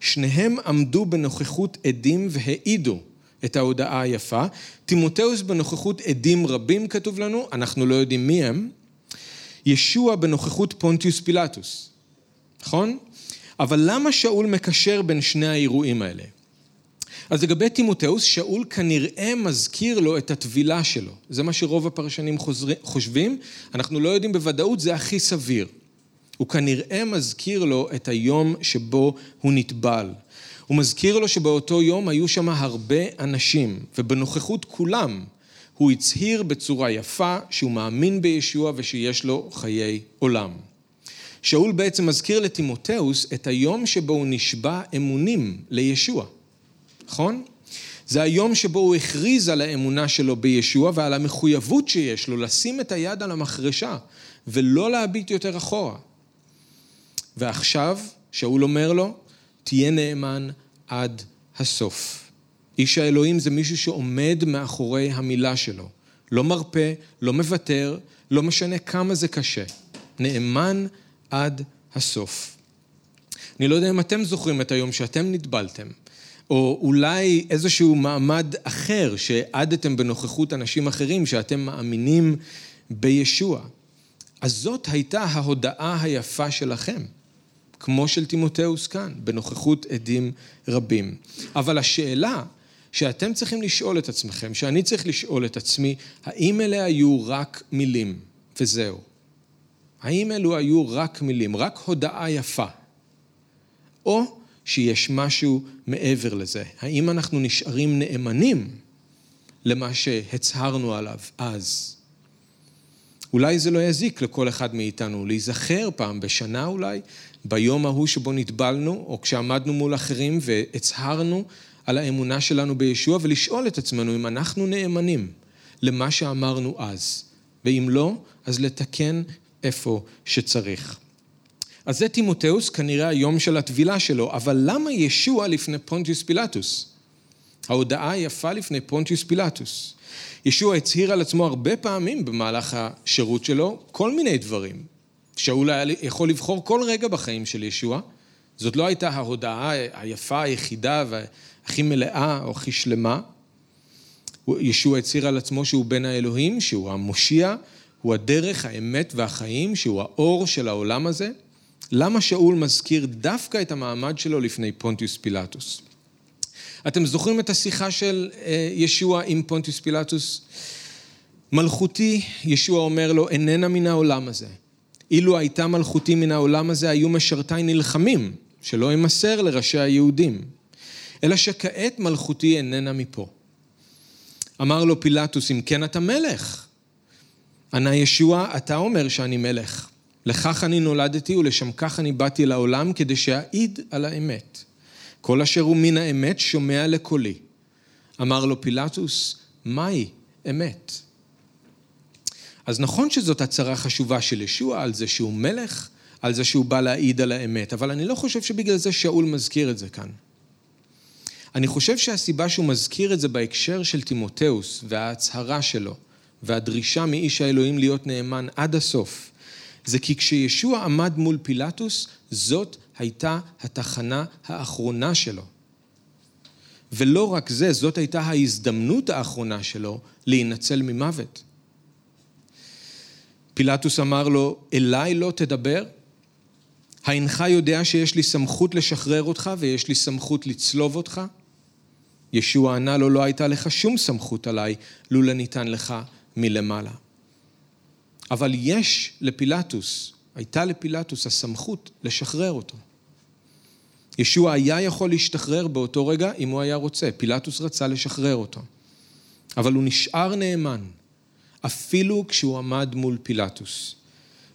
שניהם עמדו בנוכחות עדים והעידו את ההודעה היפה. תימותאוס בנוכחות עדים רבים כתוב לנו, אנחנו לא יודעים מי הם. ישוע בנוכחות פונטיוס פילטוס, נכון? אבל למה שאול מקשר בין שני האירועים האלה? אז לגבי תימותאוס, שאול כנראה מזכיר לו את הטבילה שלו. זה מה שרוב הפרשנים חושבים. אנחנו לא יודעים בוודאות, זה הכי סביר. הוא כנראה מזכיר לו את היום שבו הוא נטבל. הוא מזכיר לו שבאותו יום היו שם הרבה אנשים, ובנוכחות כולם הוא הצהיר בצורה יפה שהוא מאמין בישוע ושיש לו חיי עולם. שאול בעצם מזכיר לתימותאוס את היום שבו הוא נשבע אמונים לישוע, נכון? זה היום שבו הוא הכריז על האמונה שלו בישוע ועל המחויבות שיש לו לשים את היד על המחרשה ולא להביט יותר אחורה. ועכשיו שאול אומר לו, תהיה נאמן עד הסוף. איש האלוהים זה מישהו שעומד מאחורי המילה שלו. לא מרפה, לא מוותר, לא משנה כמה זה קשה. נאמן עד הסוף. אני לא יודע אם אתם זוכרים את היום שאתם נטבלתם, או אולי איזשהו מעמד אחר שהעדתם בנוכחות אנשים אחרים שאתם מאמינים בישוע. אז זאת הייתה ההודעה היפה שלכם. כמו של תימותאוס כאן, בנוכחות עדים רבים. אבל השאלה שאתם צריכים לשאול את עצמכם, שאני צריך לשאול את עצמי, האם אלה היו רק מילים, וזהו. האם אלו היו רק מילים, רק הודעה יפה, או שיש משהו מעבר לזה? האם אנחנו נשארים נאמנים למה שהצהרנו עליו אז? אולי זה לא יזיק לכל אחד מאיתנו להיזכר פעם בשנה אולי, ביום ההוא שבו נטבלנו, או כשעמדנו מול אחרים והצהרנו על האמונה שלנו בישוע, ולשאול את עצמנו אם אנחנו נאמנים למה שאמרנו אז, ואם לא, אז לתקן איפה שצריך. אז זה תימותאוס, כנראה היום של הטבילה שלו, אבל למה ישוע לפני פונטיוס פילטוס? ההודעה היפה לפני פונטיוס פילטוס. ישוע הצהיר על עצמו הרבה פעמים במהלך השירות שלו כל מיני דברים. שאול היה יכול לבחור כל רגע בחיים של ישוע. זאת לא הייתה ההודעה היפה היחידה והכי מלאה או הכי שלמה. ישוע הצהיר על עצמו שהוא בן האלוהים, שהוא המושיע, הוא הדרך, האמת והחיים, שהוא האור של העולם הזה. למה שאול מזכיר דווקא את המעמד שלו לפני פונטיוס פילטוס? אתם זוכרים את השיחה של אה, ישוע עם פונטיוס פילטוס? מלכותי, ישוע אומר לו, איננה מן העולם הזה. אילו הייתה מלכותי מן העולם הזה, היו משרתי נלחמים, שלא אמסר לראשי היהודים. אלא שכעת מלכותי איננה מפה. אמר לו פילטוס, אם כן אתה מלך. ענה ישוע, אתה אומר שאני מלך. לכך אני נולדתי ולשם כך אני באתי לעולם כדי שאעיד על האמת. כל אשר הוא מן האמת שומע לקולי. אמר לו פילטוס, מהי אמת? אז נכון שזאת הצהרה חשובה של ישוע על זה שהוא מלך, על זה שהוא בא להעיד על האמת, אבל אני לא חושב שבגלל זה שאול מזכיר את זה כאן. אני חושב שהסיבה שהוא מזכיר את זה בהקשר של תימותאוס וההצהרה שלו והדרישה מאיש האלוהים להיות נאמן עד הסוף, זה כי כשישוע עמד מול פילטוס, זאת הייתה התחנה האחרונה שלו. ולא רק זה, זאת הייתה ההזדמנות האחרונה שלו להינצל ממוות. פילטוס אמר לו, אליי לא תדבר? האינך יודע שיש לי סמכות לשחרר אותך ויש לי סמכות לצלוב אותך? ישוע ענה לו, לא הייתה לך שום סמכות עליי, לולא ניתן לך מלמעלה. אבל יש לפילטוס, הייתה לפילטוס הסמכות לשחרר אותו. ישוע היה יכול להשתחרר באותו רגע אם הוא היה רוצה, פילטוס רצה לשחרר אותו. אבל הוא נשאר נאמן, אפילו כשהוא עמד מול פילטוס.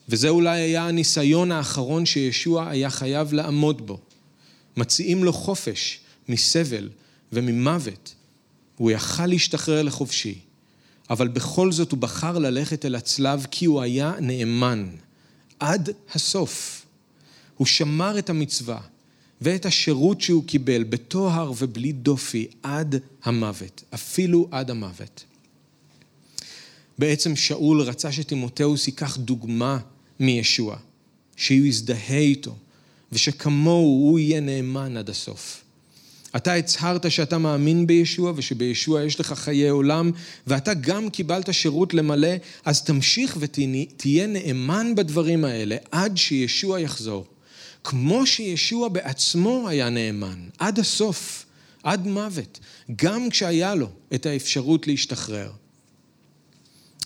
וזה אולי היה הניסיון האחרון שישוע היה חייב לעמוד בו. מציעים לו חופש מסבל וממוות. הוא יכל להשתחרר לחופשי, אבל בכל זאת הוא בחר ללכת אל הצלב כי הוא היה נאמן עד הסוף. הוא שמר את המצווה ואת השירות שהוא קיבל בטוהר ובלי דופי עד המוות, אפילו עד המוות. בעצם שאול רצה שתימותאוס ייקח דוגמה מישוע, שהוא יזדהה איתו, ושכמוהו הוא יהיה נאמן עד הסוף. אתה הצהרת שאתה מאמין בישוע ושבישוע יש לך חיי עולם, ואתה גם קיבלת שירות למלא, אז תמשיך ותהיה נאמן בדברים האלה עד שישוע יחזור. כמו שישוע בעצמו היה נאמן, עד הסוף, עד מוות, גם כשהיה לו את האפשרות להשתחרר.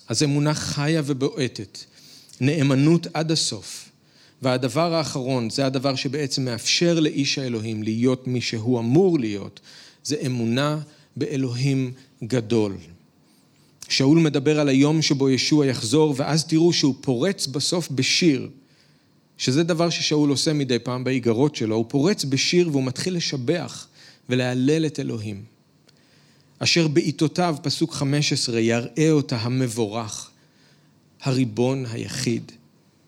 אז אמונה חיה ובועטת, נאמנות עד הסוף. והדבר האחרון, זה הדבר שבעצם מאפשר לאיש האלוהים להיות מי שהוא אמור להיות, זה אמונה באלוהים גדול. שאול מדבר על היום שבו ישוע יחזור, ואז תראו שהוא פורץ בסוף בשיר, שזה דבר ששאול עושה מדי פעם באיגרות שלו, הוא פורץ בשיר והוא מתחיל לשבח ולהלל את אלוהים. אשר בעיתותיו, פסוק 15, יראה אותה המבורך, הריבון היחיד.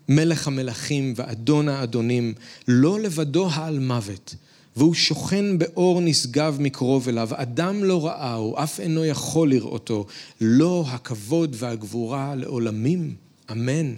מלך המלכים ואדון האדונים, לא לבדו העל מוות, והוא שוכן באור נשגב מקרוב אליו, אדם לא ראהו, אף אינו יכול לראותו, לא הכבוד והגבורה לעולמים, אמן.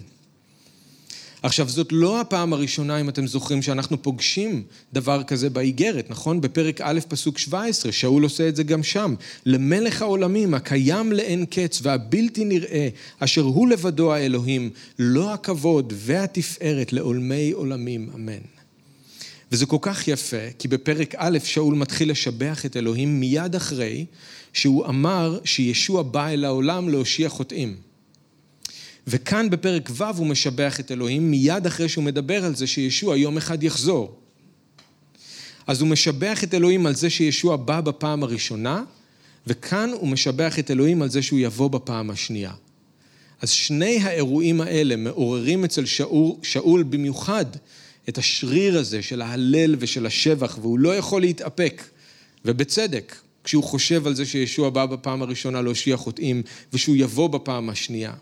עכשיו, זאת לא הפעם הראשונה, אם אתם זוכרים, שאנחנו פוגשים דבר כזה באיגרת, נכון? בפרק א', פסוק 17, שאול עושה את זה גם שם. למלך העולמים, הקיים לאין קץ והבלתי נראה, אשר הוא לבדו האלוהים, לא הכבוד והתפארת לעולמי עולמים, אמן. וזה כל כך יפה, כי בפרק א', שאול מתחיל לשבח את אלוהים מיד אחרי שהוא אמר שישוע בא אל העולם להושיע חוטאים. וכאן בפרק ו' הוא משבח את אלוהים מיד אחרי שהוא מדבר על זה שישוע יום אחד יחזור. אז הוא משבח את אלוהים על זה שישוע בא בפעם הראשונה, וכאן הוא משבח את אלוהים על זה שהוא יבוא בפעם השנייה. אז שני האירועים האלה מעוררים אצל שאול, שאול במיוחד את השריר הזה של ההלל ושל השבח, והוא לא יכול להתאפק, ובצדק, כשהוא חושב על זה שישוע בא בפעם הראשונה להושיע חוטאים, ושהוא יבוא בפעם השנייה.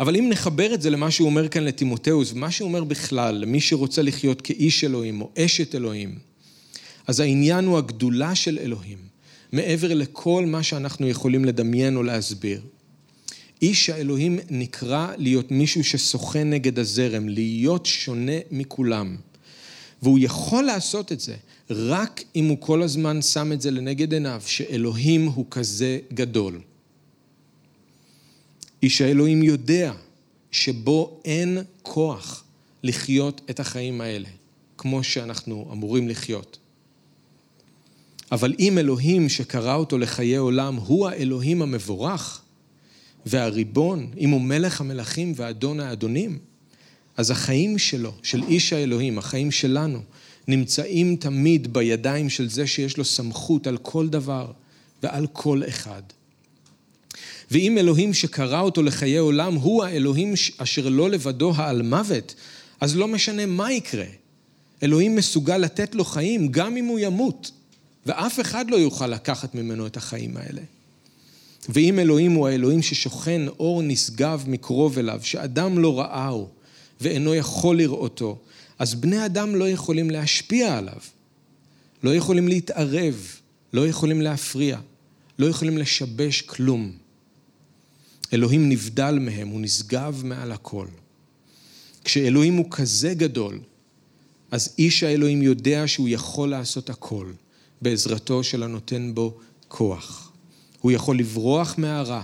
אבל אם נחבר את זה למה שהוא אומר כאן לטימותאוס, ומה שהוא אומר בכלל, למי שרוצה לחיות כאיש אלוהים או אשת אלוהים, אז העניין הוא הגדולה של אלוהים, מעבר לכל מה שאנחנו יכולים לדמיין או להסביר. איש האלוהים נקרא להיות מישהו ששוחה נגד הזרם, להיות שונה מכולם. והוא יכול לעשות את זה רק אם הוא כל הזמן שם את זה לנגד עיניו, שאלוהים הוא כזה גדול. איש האלוהים יודע שבו אין כוח לחיות את החיים האלה, כמו שאנחנו אמורים לחיות. אבל אם אלוהים שקרא אותו לחיי עולם הוא האלוהים המבורך והריבון, אם הוא מלך המלכים ואדון האדונים, אז החיים שלו, של איש האלוהים, החיים שלנו, נמצאים תמיד בידיים של זה שיש לו סמכות על כל דבר ועל כל אחד. ואם אלוהים שקרא אותו לחיי עולם הוא האלוהים אשר לא לבדו העל מוות, אז לא משנה מה יקרה. אלוהים מסוגל לתת לו חיים גם אם הוא ימות, ואף אחד לא יוכל לקחת ממנו את החיים האלה. ואם אלוהים הוא האלוהים ששוכן אור נשגב מקרוב אליו, שאדם לא ראהו ואינו יכול לראותו, אז בני אדם לא יכולים להשפיע עליו, לא יכולים להתערב, לא יכולים להפריע, לא יכולים לשבש כלום. אלוהים נבדל מהם, הוא נשגב מעל הכל. כשאלוהים הוא כזה גדול, אז איש האלוהים יודע שהוא יכול לעשות הכל בעזרתו של הנותן בו כוח. הוא יכול לברוח מהרע,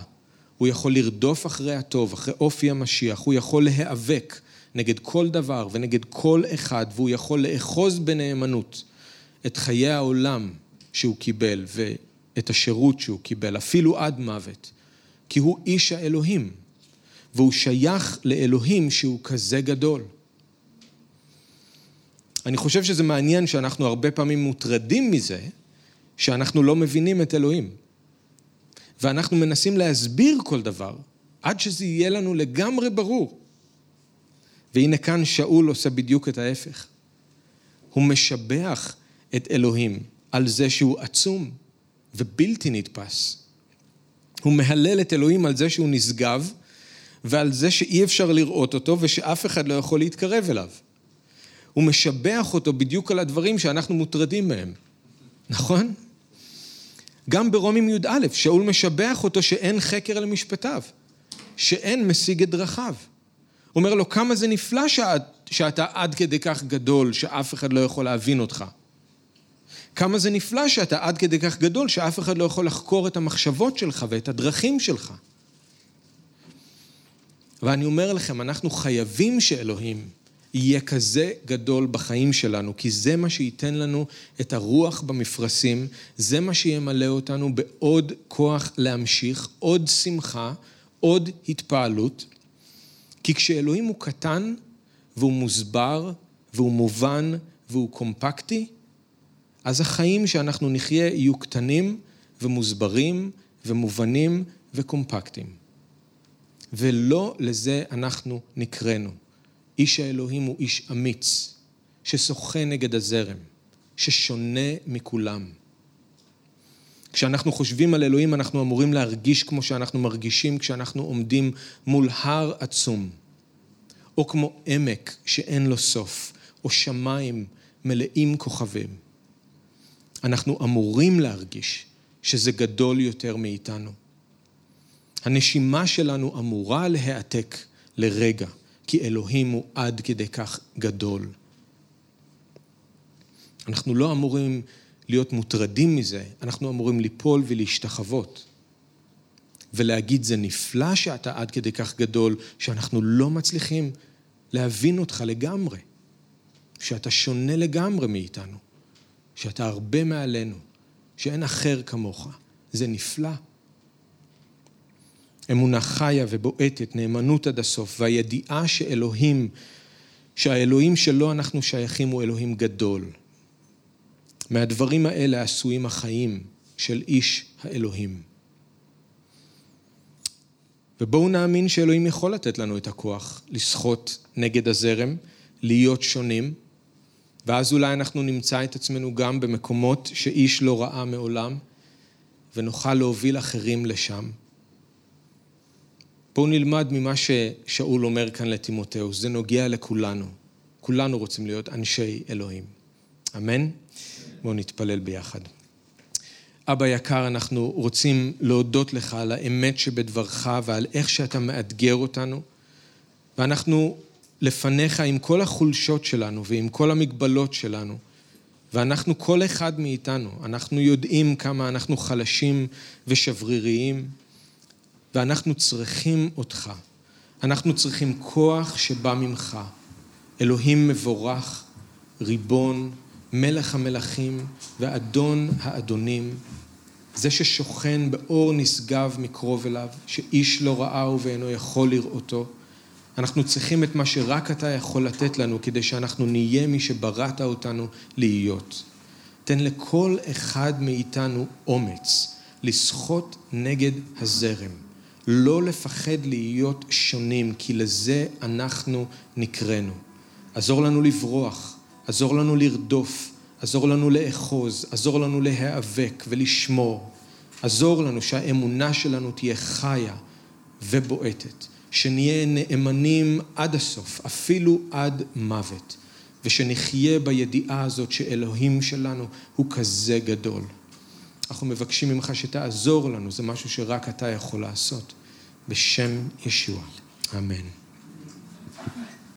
הוא יכול לרדוף אחרי הטוב, אחרי אופי המשיח, הוא יכול להיאבק נגד כל דבר ונגד כל אחד, והוא יכול לאחוז בנאמנות את חיי העולם שהוא קיבל ואת השירות שהוא קיבל, אפילו עד מוות, כי הוא איש האלוהים, והוא שייך לאלוהים שהוא כזה גדול. אני חושב שזה מעניין שאנחנו הרבה פעמים מוטרדים מזה שאנחנו לא מבינים את אלוהים. ואנחנו מנסים להסביר כל דבר עד שזה יהיה לנו לגמרי ברור. והנה כאן שאול עושה בדיוק את ההפך. הוא משבח את אלוהים על זה שהוא עצום ובלתי נתפס. הוא מהלל את אלוהים על זה שהוא נשגב ועל זה שאי אפשר לראות אותו ושאף אחד לא יכול להתקרב אליו. הוא משבח אותו בדיוק על הדברים שאנחנו מוטרדים מהם, נכון? גם ברומים י"א, שאול משבח אותו שאין חקר למשפטיו, שאין משיג את דרכיו. הוא אומר לו, כמה זה נפלא שאת, שאתה עד כדי כך גדול, שאף אחד לא יכול להבין אותך. כמה זה נפלא שאתה עד כדי כך גדול, שאף אחד לא יכול לחקור את המחשבות שלך ואת הדרכים שלך. ואני אומר לכם, אנחנו חייבים שאלוהים יהיה כזה גדול בחיים שלנו, כי זה מה שייתן לנו את הרוח במפרשים, זה מה שימלא אותנו בעוד כוח להמשיך, עוד שמחה, עוד התפעלות. כי כשאלוהים הוא קטן והוא מוסבר והוא מובן והוא קומפקטי, אז החיים שאנחנו נחיה יהיו קטנים ומוסברים ומובנים וקומפקטיים. ולא לזה אנחנו נקראנו. איש האלוהים הוא איש אמיץ, ששוחה נגד הזרם, ששונה מכולם. כשאנחנו חושבים על אלוהים, אנחנו אמורים להרגיש כמו שאנחנו מרגישים כשאנחנו עומדים מול הר עצום, או כמו עמק שאין לו סוף, או שמיים מלאים כוכבים. אנחנו אמורים להרגיש שזה גדול יותר מאיתנו. הנשימה שלנו אמורה להיעתק לרגע. כי אלוהים הוא עד כדי כך גדול. אנחנו לא אמורים להיות מוטרדים מזה, אנחנו אמורים ליפול ולהשתחוות. ולהגיד, זה נפלא שאתה עד כדי כך גדול, שאנחנו לא מצליחים להבין אותך לגמרי. שאתה שונה לגמרי מאיתנו. שאתה הרבה מעלינו. שאין אחר כמוך. זה נפלא. אמונה חיה ובועטת, נאמנות עד הסוף, והידיעה שאלוהים, שהאלוהים שלו אנחנו שייכים הוא אלוהים גדול. מהדברים האלה עשויים החיים של איש האלוהים. ובואו נאמין שאלוהים יכול לתת לנו את הכוח לשחות נגד הזרם, להיות שונים, ואז אולי אנחנו נמצא את עצמנו גם במקומות שאיש לא ראה מעולם, ונוכל להוביל אחרים לשם. בואו נלמד ממה ששאול אומר כאן לטימותאוס, זה נוגע לכולנו. כולנו רוצים להיות אנשי אלוהים. אמן? בואו נתפלל ביחד. אבא יקר, אנחנו רוצים להודות לך על האמת שבדברך ועל איך שאתה מאתגר אותנו, ואנחנו לפניך עם כל החולשות שלנו ועם כל המגבלות שלנו, ואנחנו, כל אחד מאיתנו, אנחנו יודעים כמה אנחנו חלשים ושבריריים, ואנחנו צריכים אותך. אנחנו צריכים כוח שבא ממך. אלוהים מבורך, ריבון, מלך המלכים ואדון האדונים, זה ששוכן באור נשגב מקרוב אליו, שאיש לא ראהו ואינו יכול לראותו, אנחנו צריכים את מה שרק אתה יכול לתת לנו כדי שאנחנו נהיה מי שבראת אותנו להיות. תן לכל אחד מאיתנו אומץ לשחות נגד הזרם, לא לפחד להיות שונים, כי לזה אנחנו נקראנו. עזור לנו לברוח, עזור לנו לרדוף, עזור לנו לאחוז, עזור לנו להיאבק ולשמור. עזור לנו שהאמונה שלנו תהיה חיה ובועטת, שנהיה נאמנים עד הסוף, אפילו עד מוות, ושנחיה בידיעה הזאת שאלוהים שלנו הוא כזה גדול. אנחנו מבקשים ממך שתעזור לנו, זה משהו שרק אתה יכול לעשות. בשם ישוע. אמן.